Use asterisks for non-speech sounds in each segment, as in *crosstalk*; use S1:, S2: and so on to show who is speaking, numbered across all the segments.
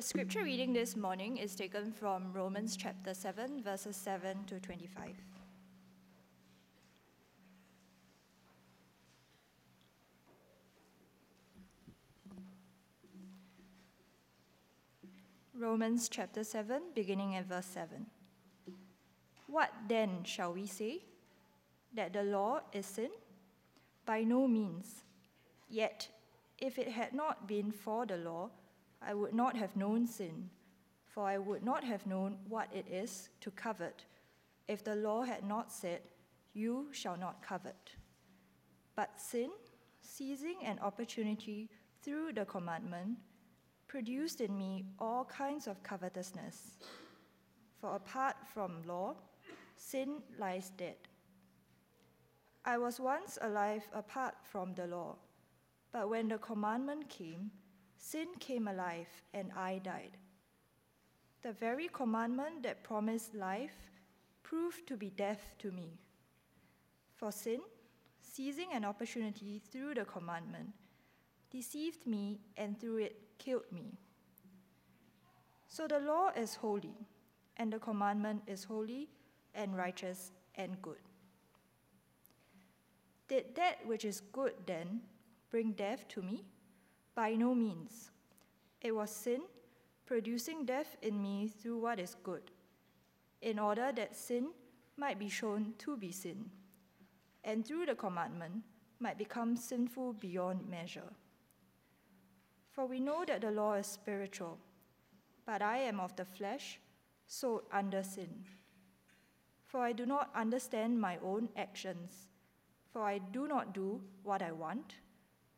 S1: The scripture reading this morning is taken from Romans chapter 7, verses 7 to 25. Romans chapter 7, beginning at verse 7. What then shall we say? That the law is sin? By no means. Yet, if it had not been for the law, I would not have known sin, for I would not have known what it is to covet, if the law had not said, You shall not covet. But sin, seizing an opportunity through the commandment, produced in me all kinds of covetousness. For apart from law, sin lies dead. I was once alive apart from the law, but when the commandment came, sin came alive and I died. The very commandment that promised life proved to be death to me. For sin, seizing an opportunity through the commandment, deceived me and through it killed me. So the law is holy, and the commandment is holy and righteous and good. Did that which is good then bring death to me? By no means. It was sin producing death in me through what is good, in order that sin might be shown to be sin, and through the commandment might become sinful beyond measure. For we know that the law is spiritual, but I am of the flesh, so under sin. For I do not understand my own actions, for I do not do what I want,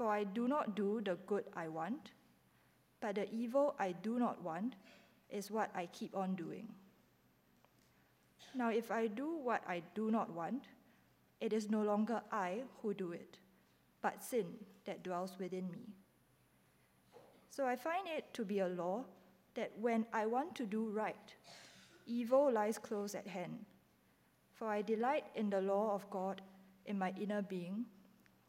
S1: For I do not do the good I want, but the evil I do not want is what I keep on doing. Now, if I do what I do not want, it is no longer I who do it, but sin that dwells within me. So I find it to be a law that when I want to do right, evil lies close at hand. For I delight in the law of God in my inner being,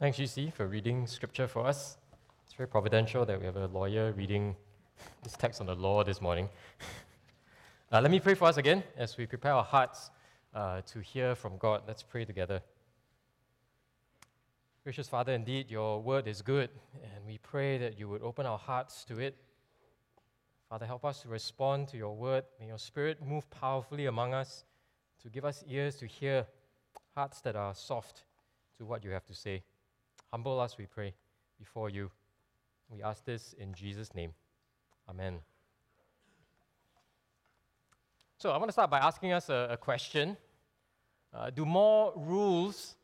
S2: Thanks, GC, for reading scripture for us. It's very providential that we have a lawyer reading *laughs* this text on the law this morning. *laughs* uh, let me pray for us again as we prepare our hearts uh, to hear from God. Let's pray together. Gracious Father, indeed, your word is good, and we pray that you would open our hearts to it. Father, help us to respond to your word. May your spirit move powerfully among us to give us ears to hear, hearts that are soft to what you have to say. Humble us, we pray, before you. We ask this in Jesus' name. Amen. So, I want to start by asking us a, a question uh, Do more rules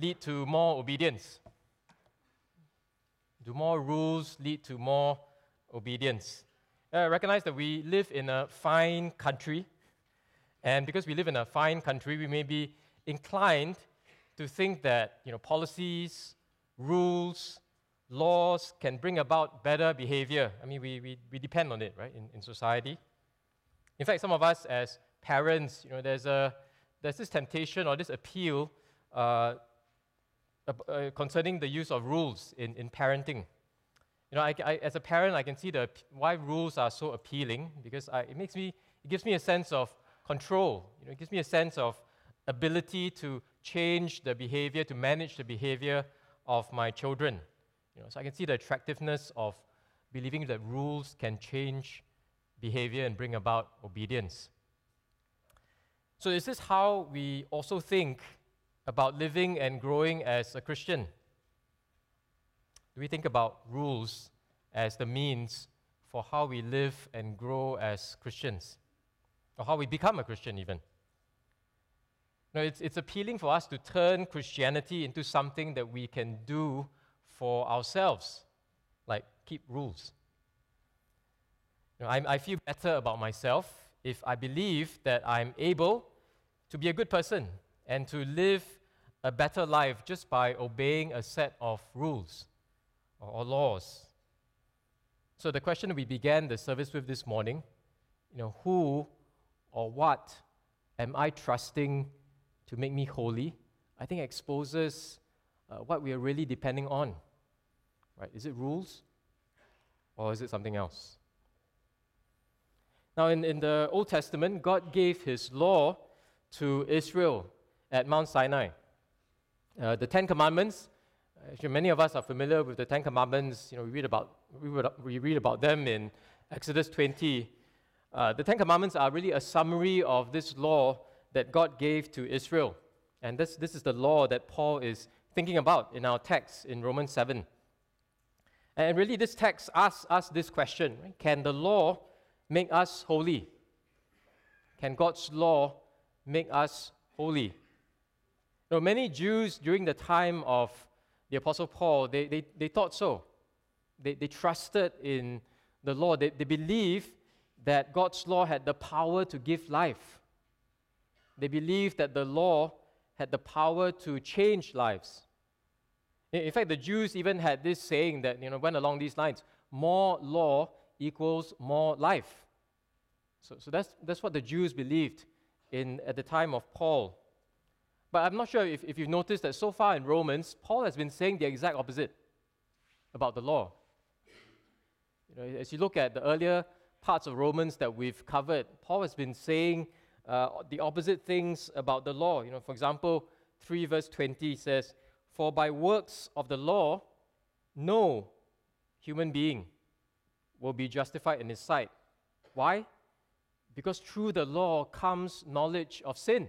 S2: lead to more obedience? Do more rules lead to more obedience? Uh, recognize that we live in a fine country, and because we live in a fine country, we may be inclined to think that you know, policies, rules, laws can bring about better behavior. I mean, we, we, we depend on it, right, in, in society. In fact, some of us as parents, you know, there's, a, there's this temptation or this appeal uh, uh, concerning the use of rules in, in parenting. You know, I, I, as a parent, I can see the, why rules are so appealing because I, it makes me, it gives me a sense of control. You know, it gives me a sense of ability to change the behavior, to manage the behavior of my children. You know, so I can see the attractiveness of believing that rules can change behavior and bring about obedience. So, is this how we also think about living and growing as a Christian? Do we think about rules as the means for how we live and grow as Christians? Or how we become a Christian, even? No, it's, it's appealing for us to turn Christianity into something that we can do for ourselves, like keep rules. You know, I, I feel better about myself if I believe that I'm able to be a good person and to live a better life just by obeying a set of rules or, or laws. So the question we began the service with this morning, you know, who or what am I trusting to make me holy? I think exposes uh, what we are really depending on. Right? Is it rules or is it something else? Now, in, in the Old Testament, God gave His law to Israel at Mount Sinai. Uh, the Ten Commandments Actually, many of us are familiar with the Ten Commandments. You know, we read about, we, would, we read about them in Exodus 20. Uh, the Ten Commandments are really a summary of this law that God gave to Israel. And this, this is the law that Paul is thinking about in our text in Romans 7. And really, this text asks us this question right? Can the law make us holy? Can God's law make us holy? Now, many Jews during the time of the Apostle Paul, they, they, they thought so. They, they trusted in the law. They, they believed that God's law had the power to give life. They believed that the law had the power to change lives. In, fact, the Jews even had this saying that you know, went along these lines more law equals more life. So, so that's, that's what the Jews believed in, at the time of Paul. But I'm not sure if, if you've noticed that so far in Romans, Paul has been saying the exact opposite about the law. You know, as you look at the earlier parts of Romans that we've covered, Paul has been saying uh, the opposite things about the law. You know, for example, 3 verse 20 says, For by works of the law, no human being will be justified in his sight. Why? Because through the law comes knowledge of sin.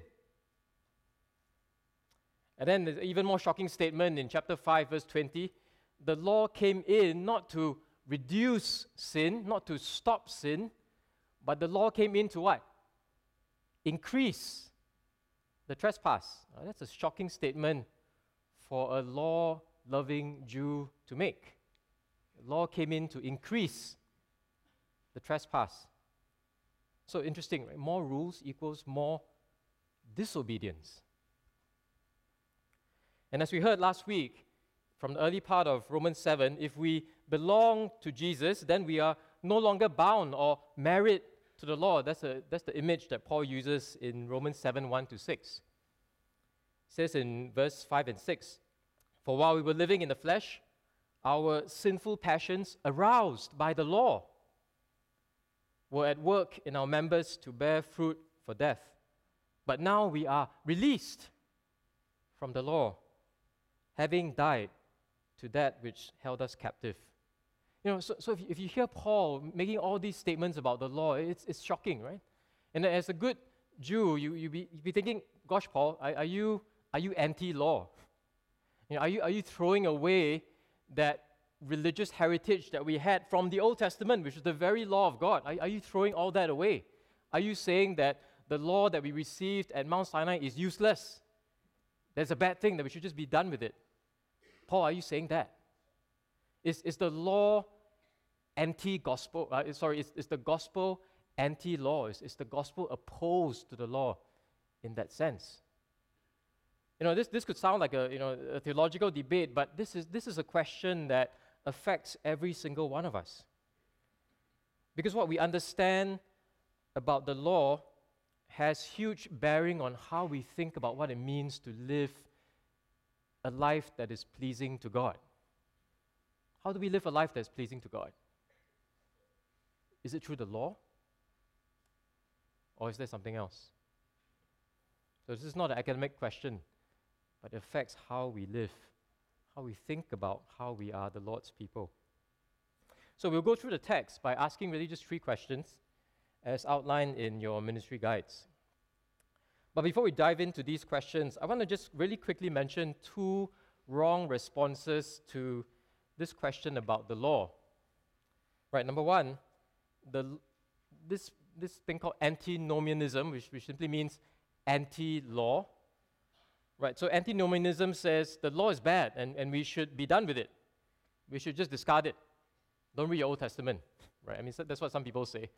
S2: And then there's an even more shocking statement in chapter 5, verse 20. The law came in not to reduce sin, not to stop sin, but the law came in to what? Increase the trespass. That's a shocking statement for a law loving Jew to make. Law came in to increase the trespass. So interesting, right? More rules equals more disobedience. And as we heard last week from the early part of Romans 7, if we belong to Jesus, then we are no longer bound or married to the law. That's, a, that's the image that Paul uses in Romans 7 1 to 6. It says in verse 5 and 6 For while we were living in the flesh, our sinful passions, aroused by the law, were at work in our members to bear fruit for death. But now we are released from the law having died to that which held us captive. You know, so, so if, you, if you hear Paul making all these statements about the law, it's, it's shocking, right? And as a good Jew, you, you, be, you be thinking, gosh, Paul, are, are you, are you anti law? You know, are, you, are you throwing away that religious heritage that we had from the Old Testament, which is the very law of God? Are, are you throwing all that away? Are you saying that the law that we received at Mount Sinai is useless? That's a bad thing that we should just be done with it. Paul, are you saying that? Is, is the law anti gospel? Uh, sorry, is, is the gospel anti law? Is, is the gospel opposed to the law in that sense? You know, this, this could sound like a, you know, a theological debate, but this is, this is a question that affects every single one of us. Because what we understand about the law has huge bearing on how we think about what it means to live a life that is pleasing to God. How do we live a life that is pleasing to God? Is it through the law? Or is there something else? So, this is not an academic question, but it affects how we live, how we think about how we are the Lord's people. So, we'll go through the text by asking really just three questions. as outlined in your ministry guides. But before we dive into these questions, I want to just really quickly mention two wrong responses to this question about the law. Right, number one, the, this, this thing called antinomianism, which, which simply means anti law. Right, so antinomianism says the law is bad and, and we should be done with it. We should just discard it. Don't read your Old Testament. *laughs* Right, I mean, that's what some people say.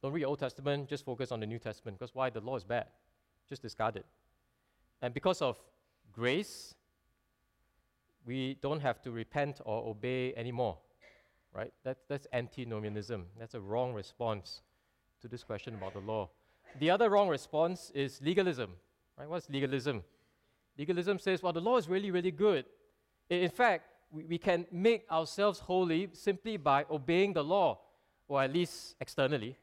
S2: Don't read your Old Testament, just focus on the New Testament. Because why? The law is bad. Just discard it. And because of grace, we don't have to repent or obey anymore. Right? That, that's antinomianism. That's a wrong response to this question about the law. The other wrong response is legalism. Right? What's legalism? Legalism says, well, the law is really, really good. In fact, we, we can make ourselves holy simply by obeying the law, or at least externally.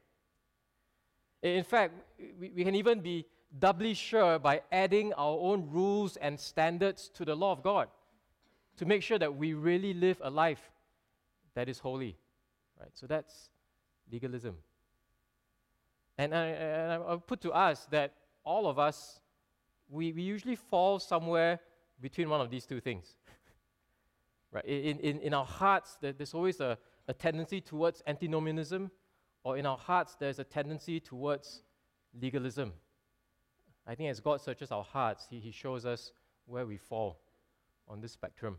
S2: In fact, we, we can even be doubly sure by adding our own rules and standards to the law of God to make sure that we really live a life that is holy. Right? So that's legalism. And I, and I put to us that all of us, we, we usually fall somewhere between one of these two things. *laughs* right? In, in, in our hearts, there's always a, a tendency towards antinomianism, or in our hearts, there's a tendency towards legalism. I think as God searches our hearts, He, he shows us where we fall on this spectrum.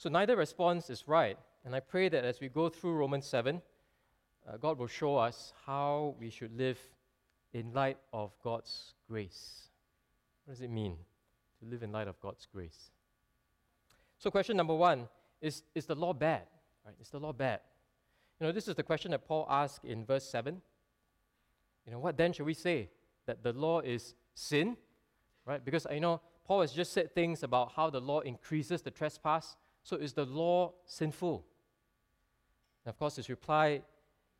S2: So neither response is right. And I pray that as we go through Romans 7, uh, God will show us how we should live in light of God's grace. What does it mean to live in light of God's grace? So, question number one is Is the law bad? Right? Is the law bad? You know, this is the question that Paul asked in verse 7. You know, what then should we say? That the law is sin? Right? Because, you know, Paul has just said things about how the law increases the trespass. So is the law sinful? And of course, his reply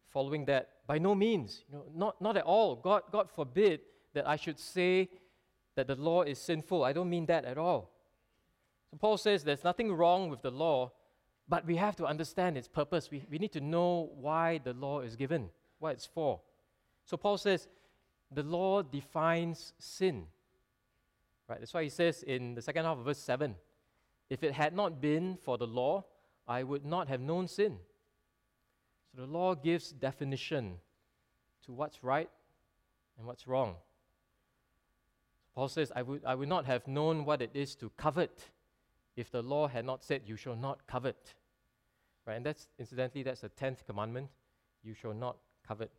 S2: following that, by no means, you know, not, not at all. God, God forbid that I should say that the law is sinful. I don't mean that at all. So Paul says there's nothing wrong with the law, but we have to understand its purpose. We, we need to know why the law is given, what it's for. So Paul says the law defines sin. Right? That's why he says in the second half of verse 7 if it had not been for the law, I would not have known sin. So the law gives definition to what's right and what's wrong. Paul says, I would, I would not have known what it is to covet if the law had not said, You shall not covet. Right? And that's, incidentally, that's the 10th commandment. You shall not covet.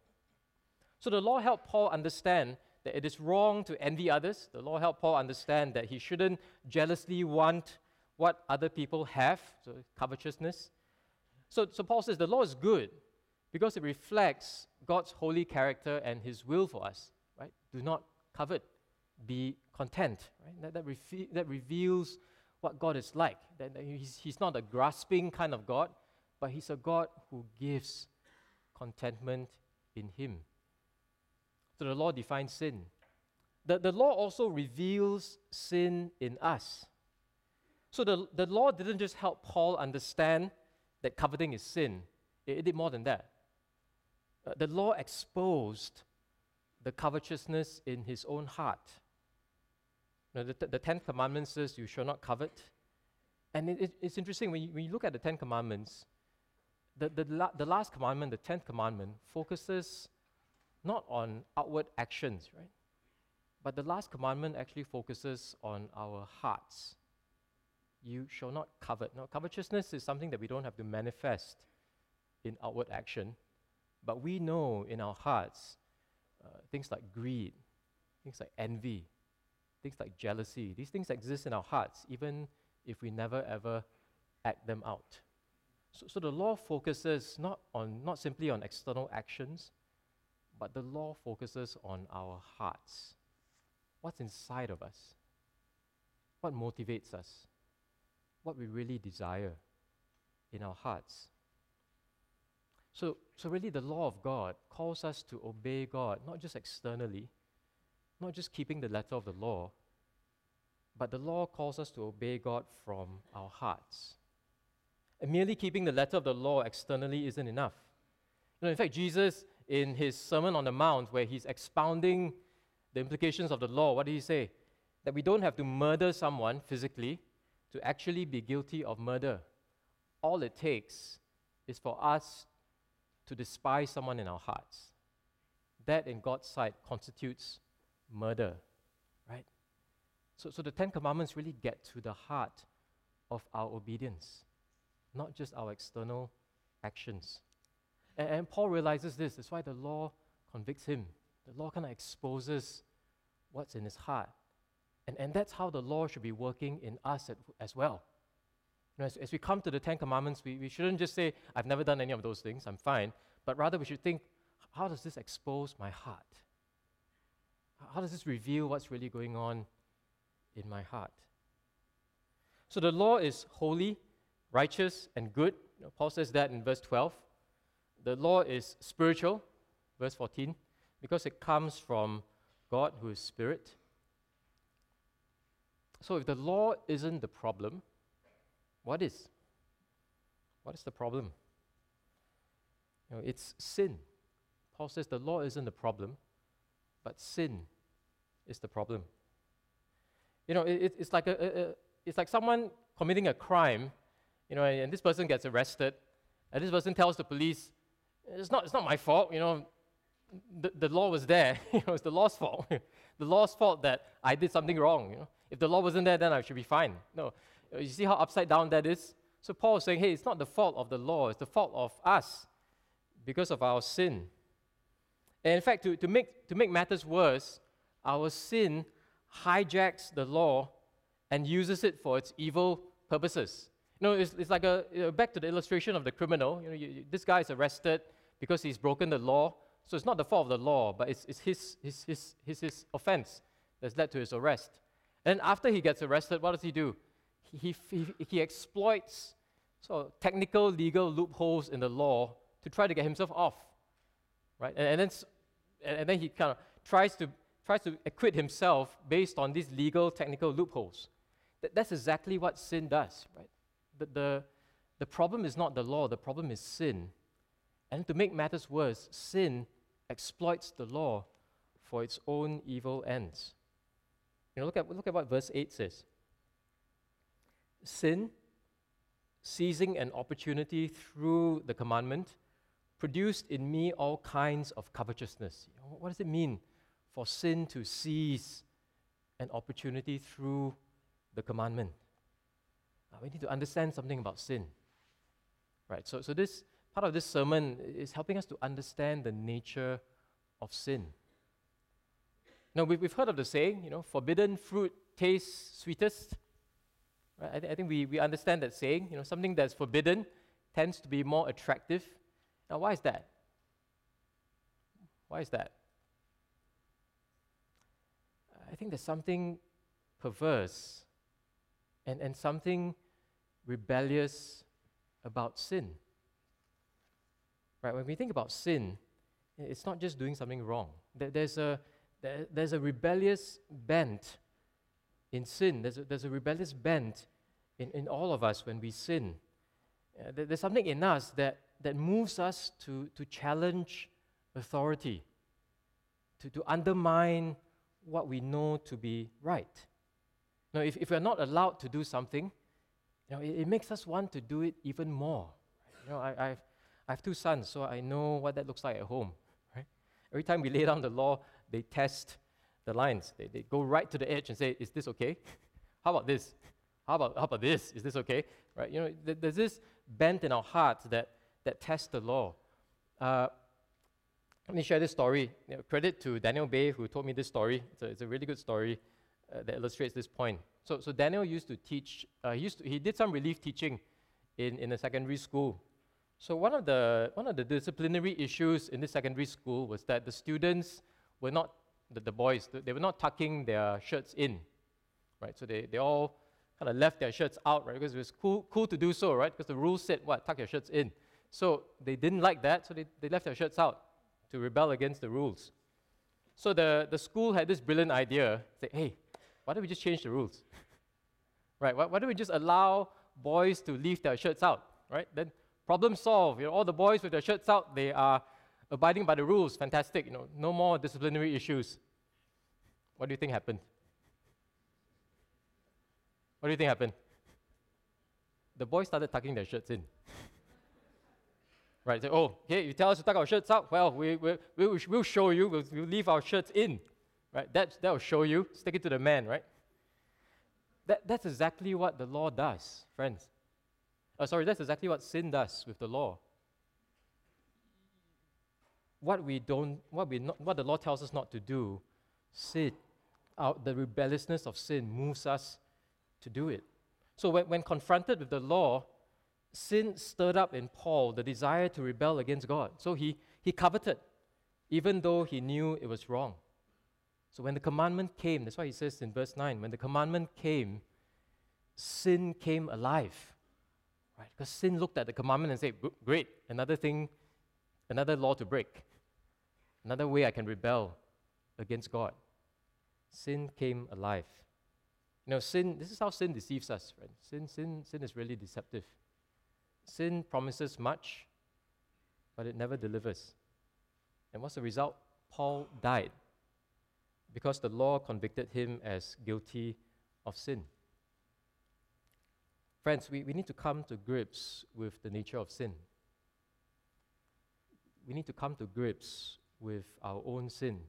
S2: So the law helped Paul understand that it is wrong to envy others. The law helped Paul understand that he shouldn't jealously want what other people have, so covetousness. So, so Paul says the law is good because it reflects God's holy character and his will for us, right? Do not covet, be content, right? That, that, that reveals what God is like. That, that he's, he's not a grasping kind of God, but he's a God who gives contentment in him. So the law defines sin. The, the law also reveals sin in us. So the, the law didn't just help Paul understand that coveting is sin, it, it did more than that. Uh, the law exposed the covetousness in his own heart. Now, the, the Ten Commandments says you shall not covet. And it, it, it's interesting when you, when you look at the Ten Commandments, the, the, la- the last commandment, the Tenth Commandment, focuses not on outward actions, right? But the last commandment actually focuses on our hearts you shall not covet. Now, covetousness is something that we don't have to manifest in outward action, but we know in our hearts uh, things like greed, things like envy, things like jealousy. These things exist in our hearts, even if we never ever act them out. So, so the law focuses not on not simply on external actions, but the law focuses on our hearts. What's inside of us? What motivates us? What we really desire in our hearts. So, so really, the law of God calls us to obey God, not just externally, not just keeping the letter of the law, but the law calls us to obey God from our hearts. And merely keeping the letter of the law externally isn't enough. You know, in fact, Jesus, in his Sermon on the Mount, where he's expounding the implications of the law, what did he say? That we don't have to murder someone physically to actually be guilty of murder. All it takes is for us to despise someone in our hearts. That, in God's sight, constitutes murder, right? So, so the Ten Commandments really get to the heart of our obedience, not just our external actions. And, and Paul realizes this. That's why the law convicts him. The law kind of exposes what's in his heart. And, and that's how the law should be working in us at, as well. You know, as, as we come to the Ten Commandments, we, we shouldn't just say, I've never done any of those things, I'm fine. But rather, we should think, how does this expose my heart? How does this reveal what's really going on in my heart? So the law is holy, righteous, and good. You know, Paul says that in verse 12. The law is spiritual, verse 14, because it comes from God who is spirit. So if the law isn't the problem, what is? What is the problem? You know, it's sin. Paul says the law isn't the problem, but sin is the problem. You know, it, it's, like a, a, it's like someone committing a crime, you know, and, and this person gets arrested, and this person tells the police, it's not, it's not my fault, you know, the, the law was there, *laughs* you know, it's the law's fault. *laughs* the law's fault that I did something wrong, you know. If the law wasn't there, then I should be fine. No, you see how upside down that is? So Paul is saying, hey, it's not the fault of the law, it's the fault of us because of our sin. And in fact, to, to, make, to make matters worse, our sin hijacks the law and uses it for its evil purposes. You know, it's, it's like a, you know, back to the illustration of the criminal. You know, you, you, this guy is arrested because he's broken the law. So it's not the fault of the law, but it's, it's his, his, his, his, his offense that's led to his arrest. And after he gets arrested, what does he do? He, he, he exploits of technical legal loopholes in the law to try to get himself off. Right? And, and, then, and then he kind of tries to, tries to acquit himself based on these legal technical loopholes. That, that's exactly what sin does. Right? The, the, the problem is not the law, the problem is sin. And to make matters worse, sin exploits the law for its own evil ends. You know, look at, look at what verse 8 says. Sin, seizing an opportunity through the commandment, produced in me all kinds of covetousness. What does it mean for sin to seize an opportunity through the commandment? Uh, we need to understand something about sin. Right, so, so this part of this sermon is helping us to understand the nature of sin. Now, we've, we've heard of the saying, you know, forbidden fruit tastes sweetest. Right? I, th- I think we, we understand that saying, you know, something that's forbidden tends to be more attractive now, why is that? Why is that? I think there's something perverse and, and something rebellious about sin. Right? When we think about sin, it's not just doing something wrong. There's a, there's a rebellious bent in sin. There's a, there's a rebellious bent in, in all of us when we sin. Uh, there's something in us that that moves us to, to challenge authority, to, to undermine what we know to be right. Now, if, if we're not allowed to do something, you know, it, it makes us want to do it even more. You know, I, I've, I have two sons, so I know what that looks like at home. *laughs* Right? Every time we lay down the law, they test the lines. They, they go right to the edge and say, "Is this okay? *laughs* How about this? How about how about this? Is this okay?" Right? You know, th- there's this bent in our hearts that that test the law. Uh, let me share this story. You know, credit to Daniel Bay, who told me this story. It's a, it's a really good story uh, that illustrates this point. So, so Daniel used to teach, uh, he, used to, he did some relief teaching in, in a secondary school. So one of, the, one of the disciplinary issues in this secondary school was that the students were not, the, the boys, they were not tucking their shirts in, right? So they, they all kind of left their shirts out, right? Because it was cool, cool to do so, right? Because the rules said, what, tuck your shirts in. So they didn't like that, so they, they left their shirts out to rebel against the rules. So the, the school had this brilliant idea say, hey, why don't we just change the rules? *laughs* right? Why, why don't we just allow boys to leave their shirts out? Right? Then problem solved. You know, all the boys with their shirts out, they are abiding by the rules. Fantastic. You know, no more disciplinary issues. What do you think happened? What do you think happened? The boys started tucking their shirts in. right? Say, oh, okay, you tell us to tuck our shirts up. Well, we, we, we, we'll show you. We'll, we'll leave our shirts in. Right? That, that will show you. Stick it to the man, right? That, that's exactly what the law does, friends. Oh, sorry, that's exactly what sin does with the law. What we don't, what we not, what the law tells us not to do, sin, the rebelliousness of sin moves us to do it. So when, when confronted with the law, sin stirred up in Paul the desire to rebel against God. So he, he coveted, even though he knew it was wrong. So when the commandment came, that's why he says in verse 9, when the commandment came, sin came alive. Right? Because sin looked at the commandment and said, Great, another thing, another law to break. Another way I can rebel against God. Sin came alive. You know, sin, this is how sin deceives us, friends. Sin, sin, sin is really deceptive. Sin promises much, but it never delivers. And what's the result? Paul died because the law convicted him as guilty of sin. Friends, we, we need to come to grips with the nature of sin. We need to come to grips with our own sin.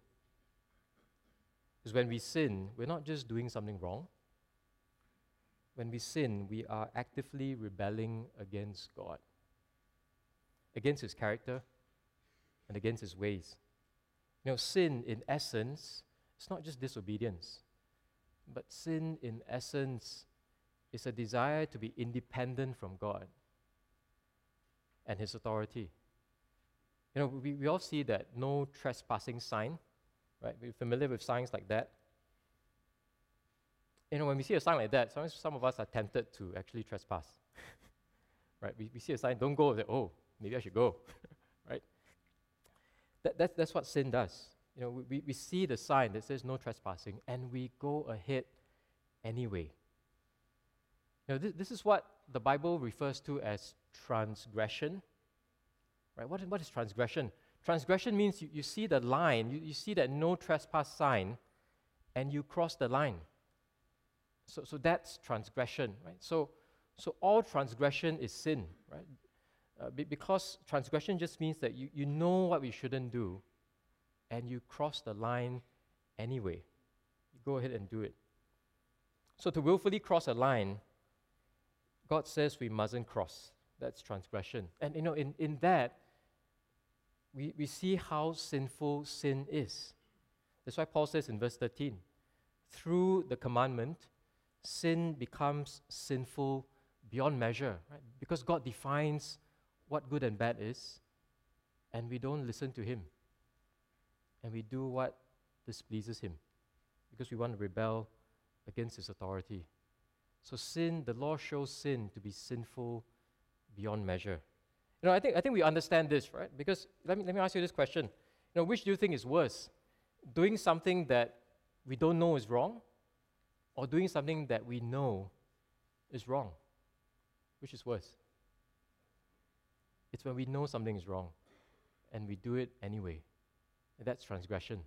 S2: Because when we sin, we're not just doing something wrong. When we sin, we are actively rebelling against God, against His character, and against His ways. You know, sin, in essence, it's not just disobedience, but sin, in essence, is a desire to be independent from God and His authority. You know, we, we all see that no trespassing sign, right? We're familiar with signs like that. You know, when we see a sign like that, sometimes some of us are tempted to actually trespass. *laughs* right? We, we see a sign, don't go, oh, maybe I should go. *laughs* right? That, that, that's what sin does. You know, we, we see the sign that says no trespassing, and we go ahead anyway. You know, this, this is what the Bible refers to as transgression. Right? What, what is transgression? Transgression means you, you see the line, you, you see that no trespass sign, and you cross the line. So, so that's transgression, right? So, so all transgression is sin, right? Uh, be, because transgression just means that you, you know what we shouldn't do, and you cross the line anyway. You go ahead and do it. So to willfully cross a line, God says we mustn't cross. That's transgression. And you know, in, in that, we, we see how sinful sin is. That's why Paul says in verse 13, through the commandment, sin becomes sinful beyond measure, right? Because God defines what good and bad is, and we don't listen to Him and we do what displeases Him because we want to rebel against His authority. So, sin, the law shows sin to be sinful beyond measure. You know, I think, I think we understand this, right? Because let me, let me ask you this question. You know, which do you think is worse? Doing something that we don't know is wrong, or doing something that we know is wrong? Which is worse? It's when we know something is wrong and we do it anyway. That's transgression.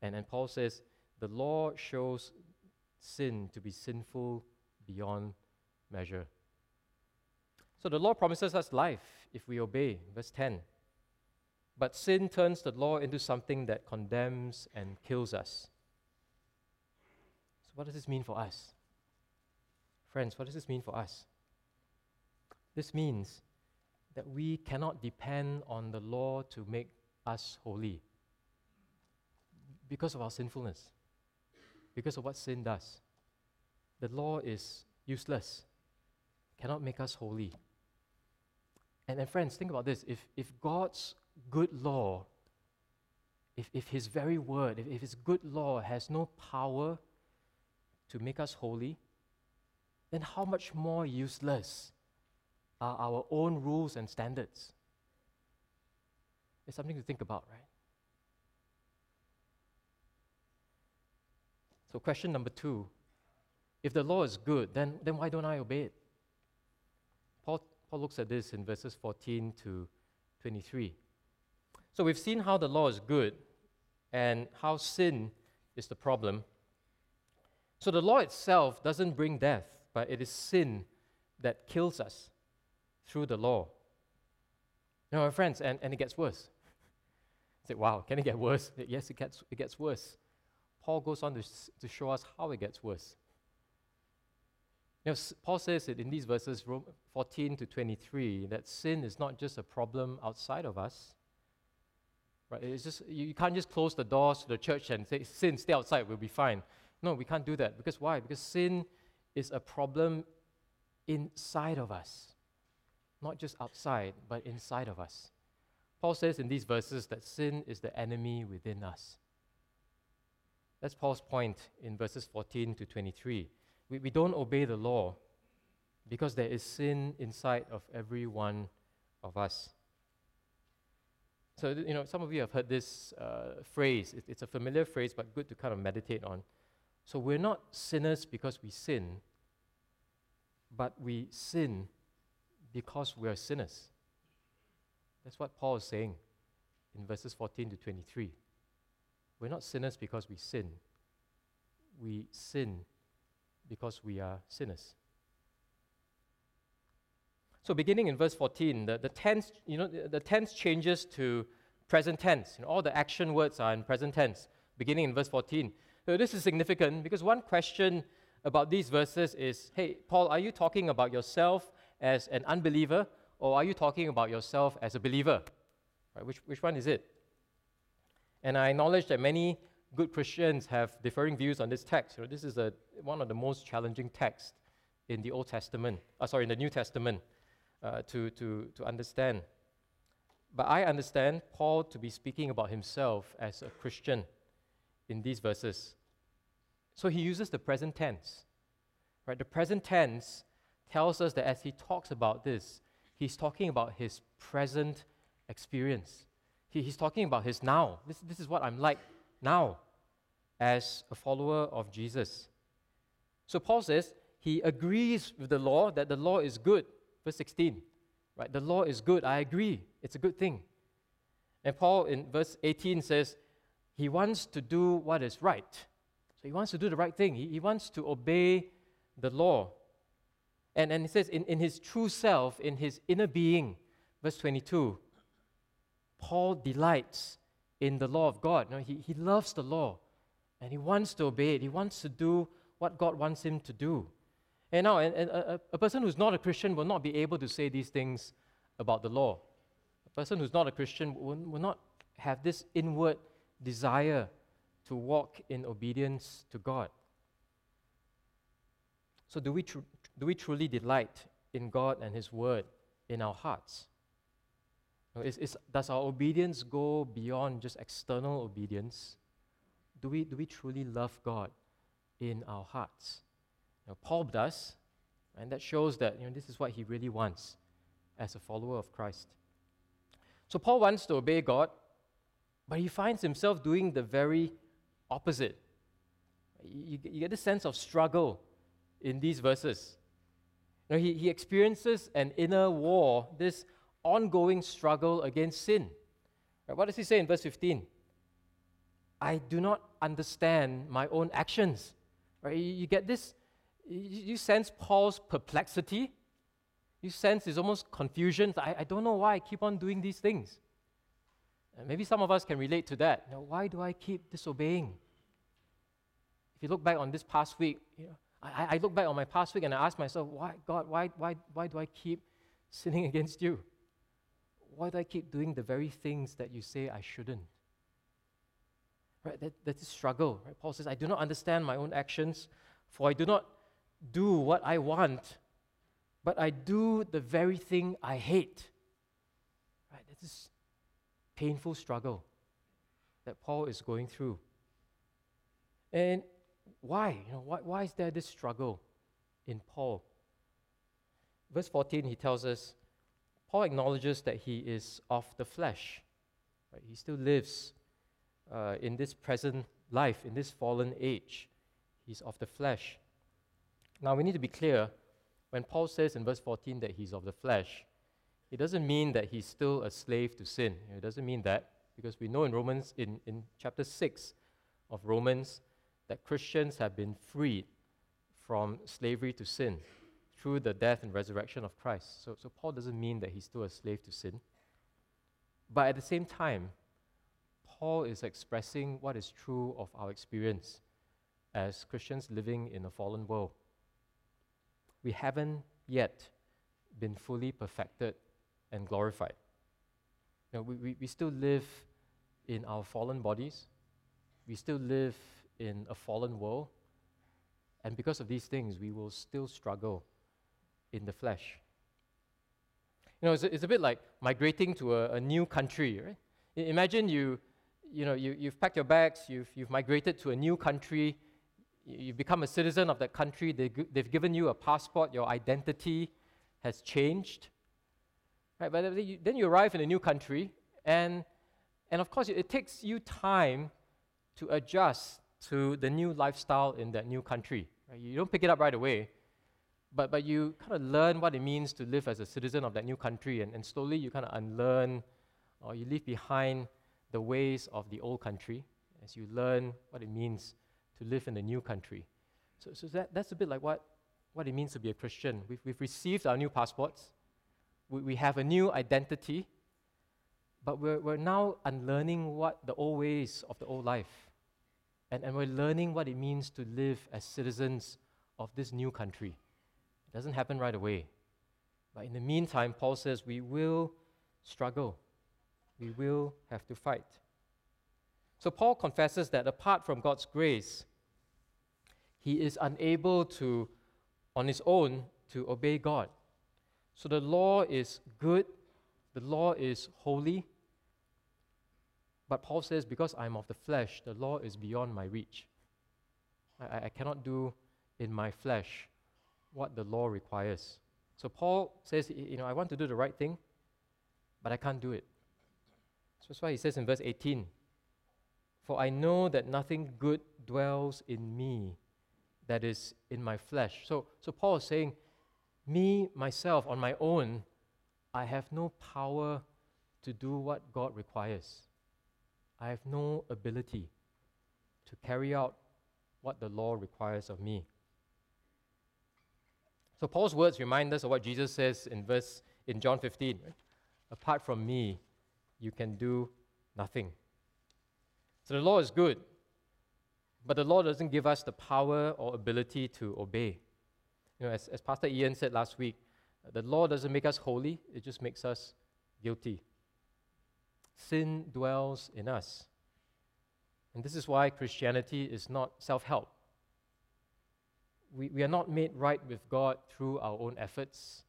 S2: And, and Paul says the law shows sin to be sinful beyond measure. So the law promises us life if we obey. Verse 10. But sin turns the law into something that condemns and kills us. So, what does this mean for us? Friends, what does this mean for us? This means that we cannot depend on the law to make us holy because of our sinfulness, because of what sin does. The law is useless, cannot make us holy. And, and friends, think about this. If, if God's good law, if, if His very word, if, if His good law has no power to make us holy, then how much more useless are our own rules and standards? It's something to think about, right? So, question number two if the law is good, then, then why don't I obey it? Paul, looks at this in verses 14 to 23. So we've seen how the law is good and how sin is the problem. So the law itself doesn't bring death, but it is sin that kills us through the law. You my friends, and, and it gets worse. *laughs* say, wow, can it get worse? Yes, it gets, it gets worse. Paul goes on to, to show us how it gets worse. Paul says it in these verses 14 to 23 that sin is not just a problem outside of us. Right? It's just, you can't just close the doors to the church and say, sin, stay outside, we'll be fine. No, we can't do that. Because why? Because sin is a problem inside of us. Not just outside, but inside of us. Paul says in these verses that sin is the enemy within us. That's Paul's point in verses 14 to 23. We, we don't obey the law because there is sin inside of every one of us. So, you know, some of you have heard this uh, phrase. It, it's a familiar phrase, but good to kind of meditate on. So, we're not sinners because we sin, but we sin because we are sinners. That's what Paul is saying in verses 14 to 23. We're not sinners because we sin. We sin because we are sinners. So beginning in verse 14, the, the tense, you know, the, the tense changes to present tense. You know, all the action words are in present tense, beginning in verse 14. So this is significant because one question about these verses is, hey, Paul, are you talking about yourself as an unbeliever or are you talking about yourself as a believer? Right, which, which one is it? And I acknowledge that many good Christians have differing views on this text. You know, this is a, one of the most challenging texts in the Old Testament, uh, sorry, in the New Testament uh, to, to, to understand. But I understand Paul to be speaking about himself as a Christian in these verses. So he uses the present tense. Right? The present tense tells us that as he talks about this, he's talking about his present experience. He, he's talking about his now. This, this is what I'm like now as a follower of Jesus. So Paul says he agrees with the law that the law is good. Verse 16, right? The law is good. I agree. It's a good thing. And Paul in verse 18 says he wants to do what is right. So he wants to do the right thing. He, he wants to obey the law. And, and he says, in, in his true self, in his inner being, verse 22, Paul delights in the law of God. He, he loves the law and he wants to obey it. He wants to do what God wants him to do. And now, and, and a, a person who's not a Christian will not be able to say these things about the law. A person who's not a Christian will, will not have this inward desire to walk in obedience to God. So, do we, tr- do we truly delight in God and His Word in our hearts? Is, is, does our obedience go beyond just external obedience? Do we, do we truly love God in our hearts? Paul does, and that shows that you know, this is what he really wants as a follower of Christ. So, Paul wants to obey God, but he finds himself doing the very opposite. You, you get this sense of struggle in these verses. He, he experiences an inner war, this ongoing struggle against sin. Right, what does he say in verse 15? I do not understand my own actions. Right, you, you get this, you, you, sense Paul's perplexity. You sense his almost confusion. I, I don't know why I keep on doing these things. And maybe some of us can relate to that. Why do I keep disobeying? If you look back on this past week, you know, I, I look back on my past week and I ask myself, why, God, why, why, why do I keep sinning *laughs* against you? Why do I keep doing the very things that you say I shouldn't? Right, that, that's a struggle. Right? Paul says, I do not understand my own actions, for I do not do what I want, but I do the very thing I hate. Right? This painful struggle that Paul is going through. And why? You know, why, why is there this struggle in Paul? Verse 14, he tells us Paul acknowledges that he is of the flesh. Right? He still lives uh, in this present life, in this fallen age. He's of the flesh. Now, we need to be clear when Paul says in verse 14 that he's of the flesh, it doesn't mean that he's still a slave to sin. It doesn't mean that because we know in Romans, in, in chapter 6 of Romans, that Christians have been freed from slavery to sin through the death and resurrection of Christ. So, so Paul doesn't mean that he's still a slave to sin. But at the same time, Paul is expressing what is true of our experience as Christians living in a fallen world. We haven't yet been fully perfected and glorified. You know, we, we, we still live in our fallen bodies, we still live in a fallen world, and because of these things, we will still struggle in the flesh. You know, it's a, it's a bit like migrating to a, a new country, right? Imagine you, you know, you, you've packed your bags, you've, you've migrated to a new country, you've become a citizen of that country, they, they've given you a passport, your identity has changed. Right? But then you arrive in a new country, and, and of course, it takes you time to adjust to the new lifestyle in that new country. Right? You don't pick it up right away, but, but you kind of learn what it means to live as a citizen of that new country, and, and slowly you kind of unlearn or you leave behind the ways of the old country as you learn what it means to live in a new country. So, so that, that's a bit like what, what it means to be a Christian. We've, we've received our new passports, we, we have a new identity, but we're, we're now unlearning what the old ways of the old life. And, and we're learning what it means to live as citizens of this new country. It doesn't happen right away. But in the meantime, Paul says we will struggle, we will have to fight. So Paul confesses that apart from God's grace, he is unable to, on his own, to obey God. So the law is good, the law is holy. But Paul says, because I'm of the flesh, the law is beyond my reach. I, I cannot do in my flesh what the law requires. So Paul says, you know, I want to do the right thing, but I can't do it. So that's why he says in verse 18, for I know that nothing good dwells in me, that is in my flesh. So, so Paul is saying, me, myself, on my own, I have no power to do what God requires. I have no ability to carry out what the law requires of me. So Paul's words remind us of what Jesus says in verse in John 15. Right? Apart from me, you can do nothing. So the law is good, but the law doesn't give us the power or ability to obey. You know, as, as Pastor Ian said last week, the law doesn't make us holy, it just makes us guilty. Sin dwells in us. And this is why Christianity is not self help. We, we are not made right with God through our own efforts,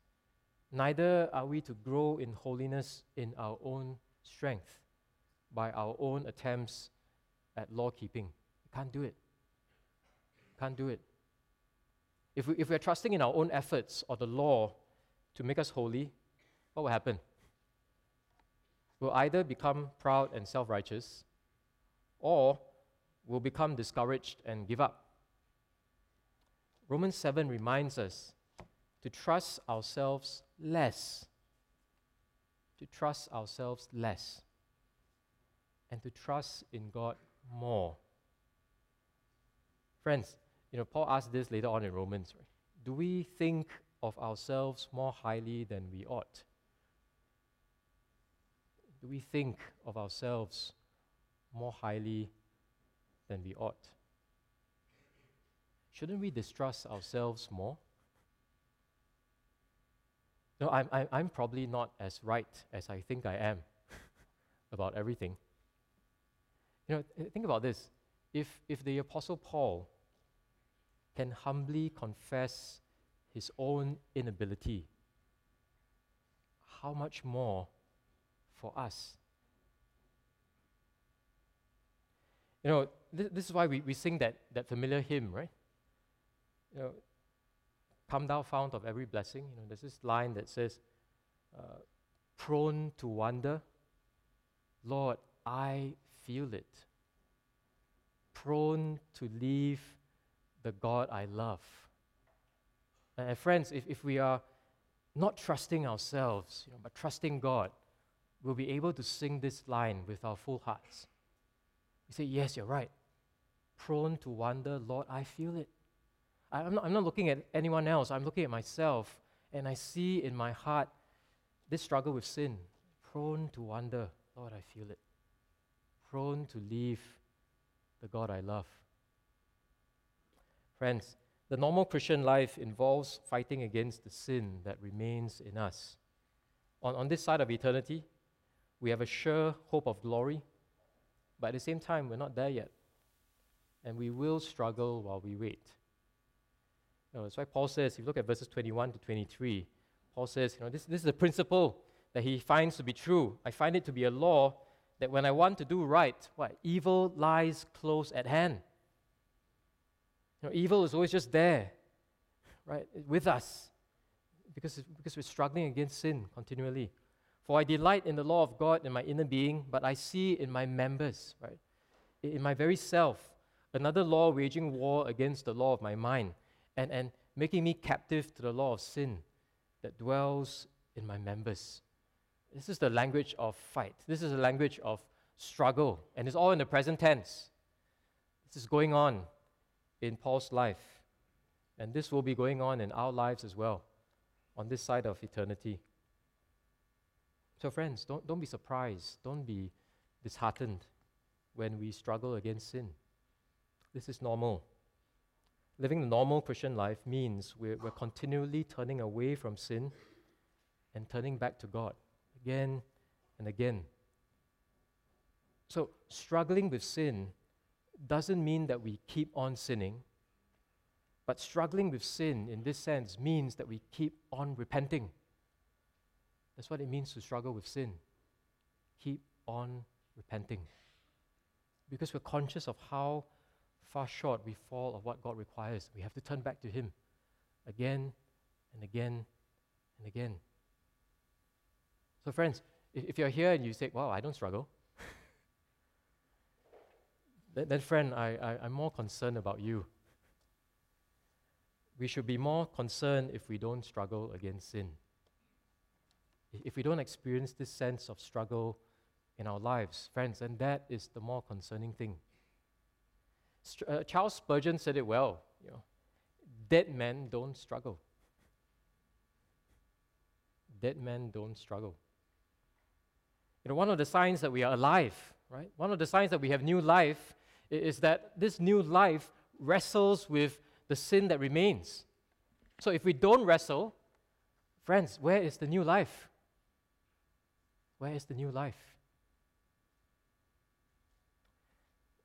S2: neither are we to grow in holiness in our own strength by our own attempts at law keeping. Can't do it. Can't do it. If, we, if we're trusting in our own efforts or the law to make us holy, what will happen? We'll either become proud and self righteous, or we'll become discouraged and give up. Romans 7 reminds us to trust ourselves less. To trust ourselves less. And to trust in God more. Friends, you know, Paul asks this later on in Romans, right? Do we think of ourselves more highly than we ought? Do we think of ourselves more highly than we ought? Shouldn't we distrust ourselves more? No, I'm, I'm, probably not as right as I think I am *laughs* about everything. You know, think about this. If, if the Apostle Paul can humbly confess his own inability, how much more for us? You know, this, this is why we, we sing that, that familiar hymn, right? You know, come thou fount of every blessing. You know, there's this line that says, uh, prone to wonder, Lord, I feel it. Prone to leave the God I love. And friends, if, if we are not trusting ourselves, you know, but trusting God, we'll be able to sing this line with our full hearts. We say, Yes, you're right. Prone to wonder, Lord, I feel it. I'm not, I'm not looking at anyone else, I'm looking at myself, and I see in my heart this struggle with sin. Prone to wonder, Lord, I feel it. Prone to leave the God I love. Friends, the normal Christian life involves fighting against the sin that remains in us. On, on this side of eternity, we have a sure hope of glory, but at the same time, we're not there yet. And we will struggle while we wait. Uh, That's why Paul says, if you look at verses 21 to 23, Paul says, you know, this, this is a principle that he finds to be true. I find it to be a law that when I want to do right, what? Evil lies close at hand. You know, evil is always just there, right, with us, because, because we're struggling against sin continually. For I delight in the law of God in my inner being, but I see in my members, right, in my very self, another law waging war against the law of my mind, and, and making me captive to the law of sin that dwells in my members. This is the language of fight. This is the language of struggle, and it's all in the present tense. This is going on in Paul's life. And this will be going on in our lives as well, on this side of eternity. So, friends, don't, don't be surprised. Don't be disheartened when we struggle against sin. This is normal. Living the normal Christian life means we're, we're continually turning away from sin and turning back to God again and again. So, struggling with sin doesn't mean that we keep on sinning, but struggling with sin in this sense means that we keep on repenting. That's what it means to struggle with sin. Keep on repenting. Because we're conscious of how far short we fall of what God requires. We have to turn back to Him again and again and again. So, friends, if you're here and you say, Wow, I don't struggle, *laughs* then, then friend, I, I, I'm more concerned about you. We should be more concerned if we don't struggle against sin. If we don't experience this sense of struggle in our lives, friends, and that is the more concerning thing. Uh, Charles Spurgeon said it well. You know, dead men don't struggle. Dead men don't struggle. You know, one of the signs that we are alive, right? One of the signs that we have new life is that this new life wrestles with the sin that remains. So if we don't wrestle, friends, where is the new life? Where is the new life?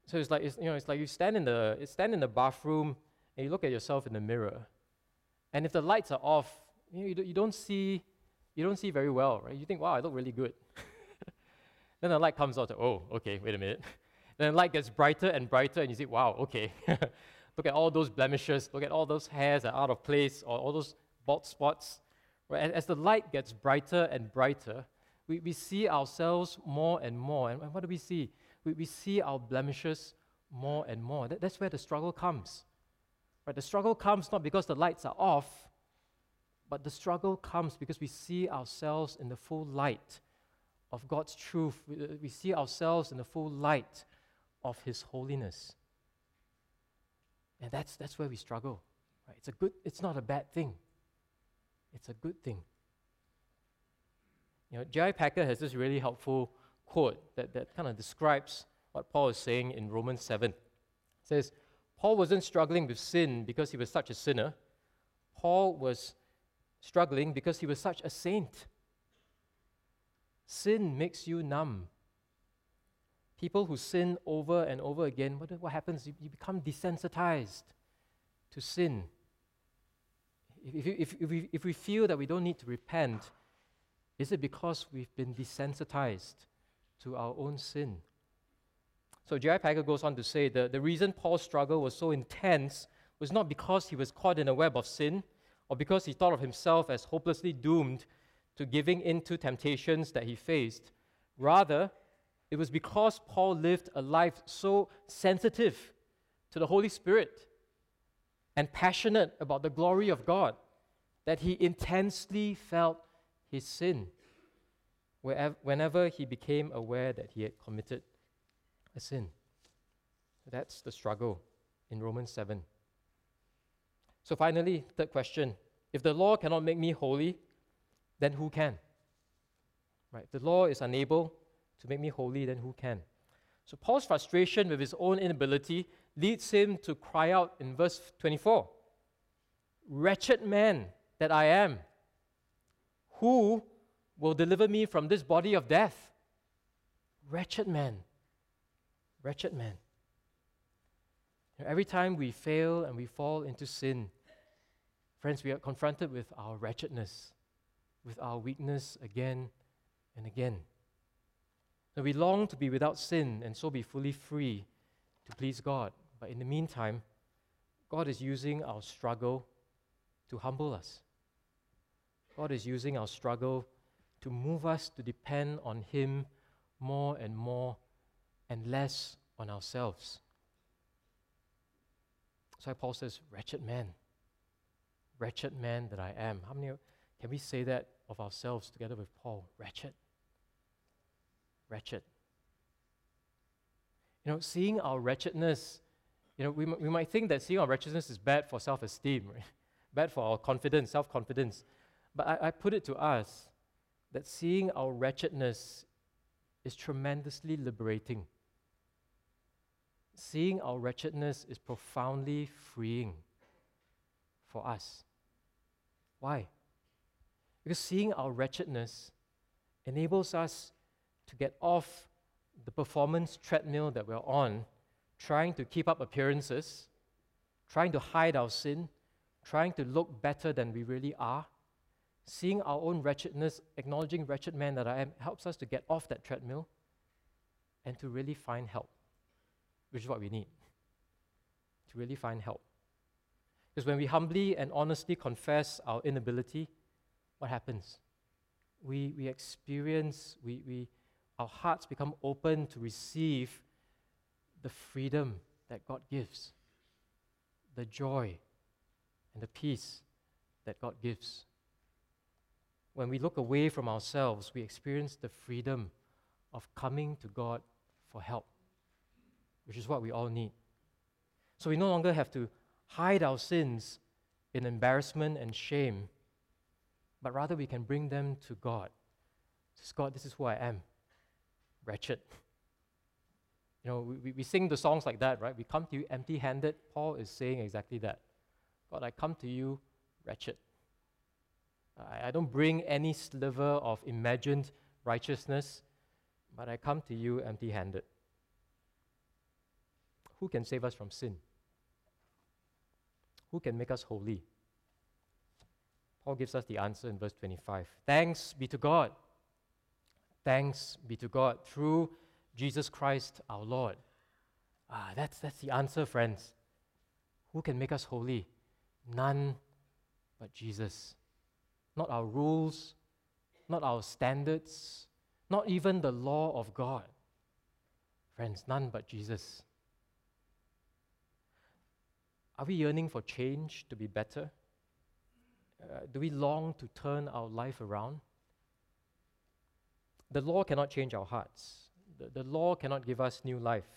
S2: So it's like it's, you know, it's like you stand in the stand in the bathroom and you look at yourself in the mirror, and if the lights are off, you, know, you, do, you don't see you don't see very well, right? You think, wow, I look really good. *laughs* then the light comes out. Oh, okay, wait a minute. *laughs* Then the light gets brighter and brighter, and you say, wow, okay. *laughs* look at all those blemishes. Look at all those hairs that are out of place, or all those bald spots. Right? As the light gets brighter and brighter, we, we see ourselves more and more. And what do we see? We, we see our blemishes more and more. That, that's where the struggle comes. Right? The struggle comes not because the lights are off, but the struggle comes because we see ourselves in the full light of God's truth. We, uh, we see ourselves in the full light of His holiness. And that's, that's where we struggle. Right? It's, a good, it's not a bad thing, it's a good thing. You know, J.I. Packer has this really helpful quote that, that kind of describes what Paul is saying in Romans 7. It says, Paul wasn't struggling with sin because he was such a sinner. Paul was struggling because he was such a saint. Sin makes you numb. People who sin over and over again, what, what happens? You, you become desensitized to sin. If, if, if, we, if we feel that we don't need to repent, is it because we've been desensitized to our own sin? So J.I. Packer goes on to say that the reason Paul's struggle was so intense was not because he was caught in a web of sin or because he thought of himself as hopelessly doomed to giving in to temptations that he faced. Rather, it was because Paul lived a life so sensitive to the Holy Spirit and passionate about the glory of God that he intensely felt his sin whenever he became aware that he had committed a sin. That's the struggle in Romans 7. So, finally, third question if the law cannot make me holy, then who can? Right? If the law is unable to make me holy, then who can? So, Paul's frustration with his own inability leads him to cry out in verse 24 Wretched man that I am, who will deliver me from this body of death? Wretched man. Wretched man. Every time we fail and we fall into sin, friends, we are confronted with our wretchedness, with our weakness again and again. And we long to be without sin and so be fully free to please God. But in the meantime, God is using our struggle to humble us. God is using our struggle to move us to depend on Him more and more and less on ourselves. So Paul says, Wretched man, wretched man that I am. How many can we say that of ourselves together with Paul? Wretched. Wretched. You know, seeing our wretchedness, you know, we, we might think that seeing our wretchedness is bad for self esteem, right? *laughs* bad for our confidence, self confidence. But I, I put it to us that seeing our wretchedness is tremendously liberating. Seeing our wretchedness is profoundly freeing for us. Why? Because seeing our wretchedness enables us to get off the performance treadmill that we're on, trying to keep up appearances, trying to hide our sin, trying to look better than we really are seeing our own wretchedness, acknowledging wretched man that I am, helps us to get off that treadmill and to really find help, which is what we need. To really find help. Because when we humbly and honestly confess our inability, what happens? We, we experience, we, we, our hearts become open to receive the freedom that God gives, the joy and the peace that God gives when we look away from ourselves, we experience the freedom of coming to God for help, which is what we all need. So we no longer have to hide our sins in embarrassment and shame, but rather we can bring them to God. Says, God, this is who I am, wretched. You know, we, we sing the songs like that, right? We come to you empty handed. Paul is saying exactly that. God, I come to you wretched. I, I don't bring any sliver of imagined righteousness, but I come to you empty handed. Who can save us from sin? Who can make us holy? Paul gives us the answer in verse 25. Thanks be to God. Thanks be to God through Jesus Christ our Lord. Ah, that's, that's the answer, friends. Who can make us holy? None but Jesus not our rules, not our standards, not even the law of God. Friends, none but Jesus. Are we yearning for change to be better? Uh, do we long to turn our life around? The law cannot change our hearts. The, the law cannot give us new life.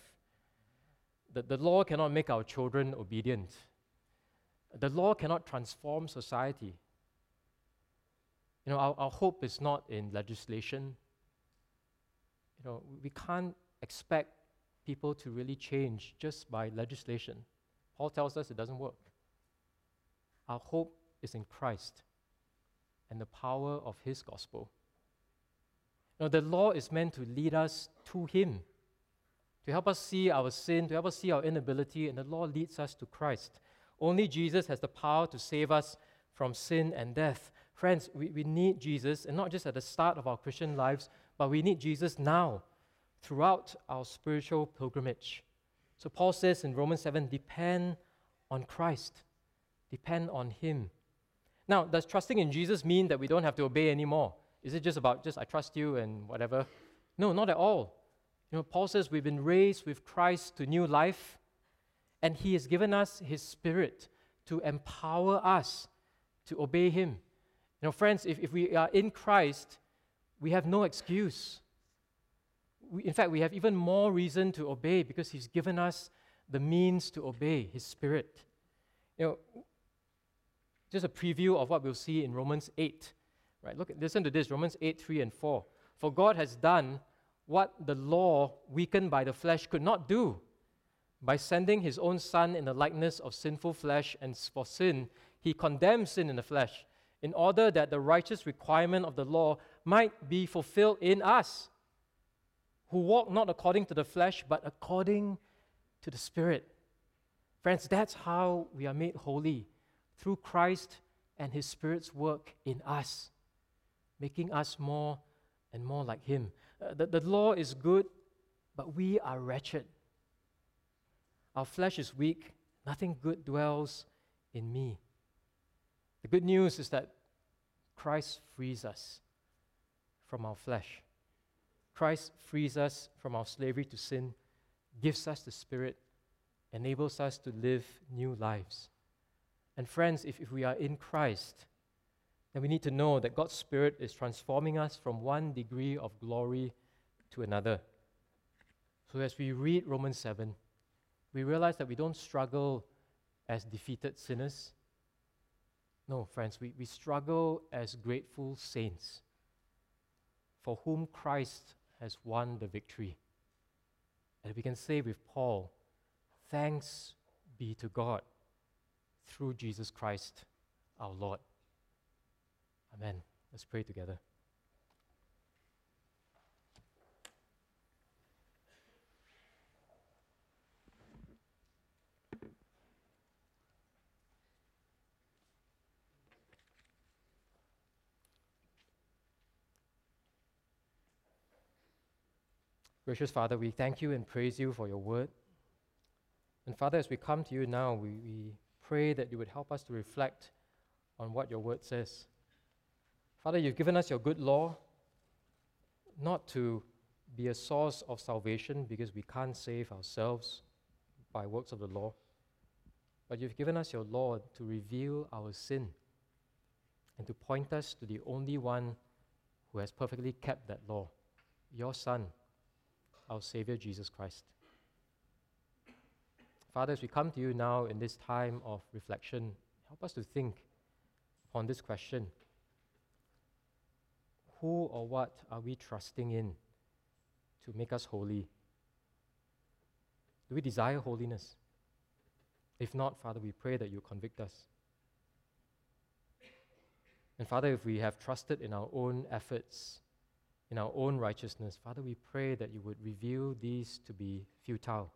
S2: The, the law cannot make our children obedient. The law cannot transform society. You know, our, our hope is not in legislation. You know, we can't expect people to really change just by legislation. Paul tells us it doesn't work. Our hope is in Christ and the power of his gospel. Now, the law is meant to lead us to him, to help us see our sin, to help us see our inability, and the law leads us to Christ. Only Jesus has the power to save us from sin and death. Friends, we, we need Jesus, and not just at the start of our Christian lives, but we need Jesus now, throughout our spiritual pilgrimage. So Paul says in Romans 7 depend on Christ, depend on Him. Now, does trusting in Jesus mean that we don't have to obey anymore? Is it just about just I trust you and whatever? No, not at all. You know, Paul says we've been raised with Christ to new life, and He has given us His Spirit to empower us to obey Him. You know, friends, if, if we are in Christ, we have no excuse. We, in fact, we have even more reason to obey because He's given us the means to obey His Spirit. You know, just a preview of what we'll see in Romans 8. Right? Look, listen to this Romans 8, 3 and 4. For God has done what the law, weakened by the flesh, could not do. By sending his own Son in the likeness of sinful flesh, and for sin, he condemned sin in the flesh, in order that the righteous requirement of the law might be fulfilled in us, who walk not according to the flesh, but according to the Spirit. Friends, that's how we are made holy through Christ and his Spirit's work in us, making us more and more like him. Uh, the, the law is good, but we are wretched. Our flesh is weak, nothing good dwells in me. The good news is that Christ frees us from our flesh. Christ frees us from our slavery to sin, gives us the Spirit, enables us to live new lives. And friends, if, if we are in Christ, then we need to know that God's Spirit is transforming us from one degree of glory to another. So as we read Romans 7, we realize that we don't struggle as defeated sinners. No, friends, we, we struggle as grateful saints for whom Christ has won the victory. And we can say with Paul, Thanks be to God through Jesus Christ our Lord. Amen. Let's pray together. Gracious Father, we thank you and praise you for your word. And Father, as we come to you now, we, we pray that you would help us to reflect on what your word says. Father, you've given us your good law, not to be a source of salvation because we can't save ourselves by works of the law, but you've given us your law to reveal our sin and to point us to the only one who has perfectly kept that law, your Son, our Savior Jesus Christ. Father, as we come to you now in this time of reflection, help us to think upon this question Who or what are we trusting in to make us holy? Do we desire holiness? If not, Father, we pray that you convict us. And Father, if we have trusted in our own efforts, in our own righteousness, Father, we pray that you would reveal these to be futile.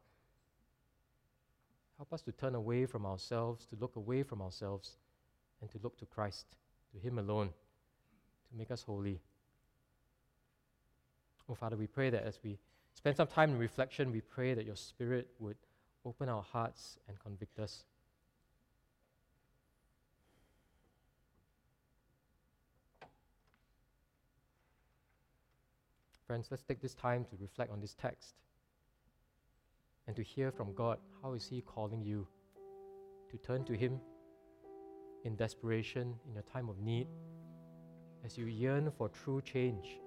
S2: Help us to turn away from ourselves, to look away from ourselves, and to look to Christ, to Him alone, to make us holy. Oh, Father, we pray that as we spend some time in reflection, we pray that your Spirit would open our hearts and convict us. Friends, let's take this time to reflect on this text and to hear from God how is He calling you to turn to Him in desperation, in your time of need, as you yearn for true change.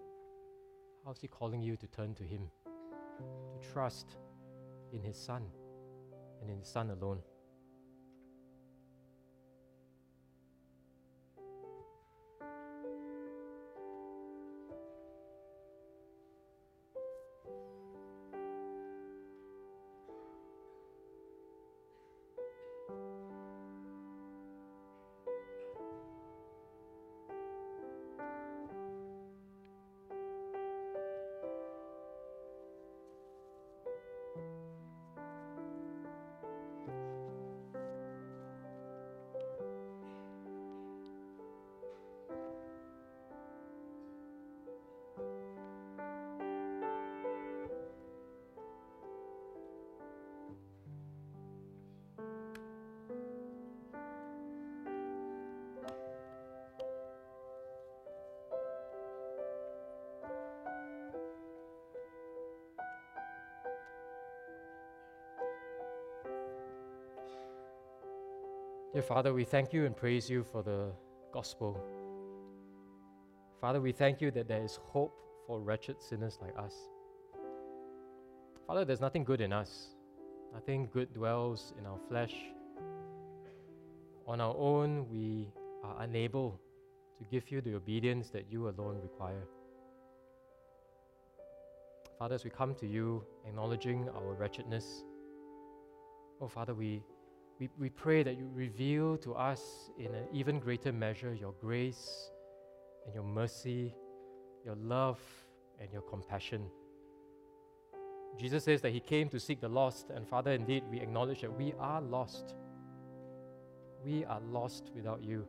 S2: How is He calling you to turn to Him, to trust in His Son and in His Son alone? Dear Father, we thank you and praise you for the gospel. Father, we thank you that there is hope for wretched sinners like us. Father, there's nothing good in us, nothing good dwells in our flesh. On our own, we are unable to give you the obedience that you alone require. Father, as we come to you, acknowledging our wretchedness, oh Father, we, we, we pray that you reveal to us in an even greater measure your grace and your mercy, your love and your compassion. Jesus says that he came to seek the lost, and Father, indeed, we acknowledge that we are lost. We are lost without you.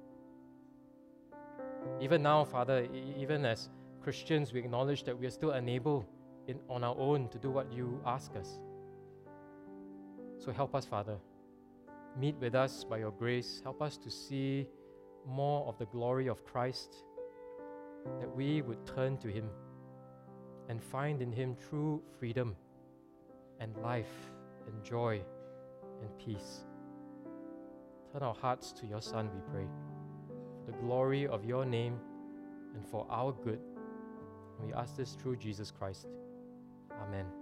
S2: Even now, Father, even as Christians, we acknowledge that we are still unable in, on our own to do what you ask us. So help us, Father. Meet with us by your grace. Help us to see more of the glory of Christ, that we would turn to Him and find in Him true freedom and life and joy and peace. Turn our hearts to your Son, we pray, for the glory of your name and for our good. We ask this through Jesus Christ. Amen.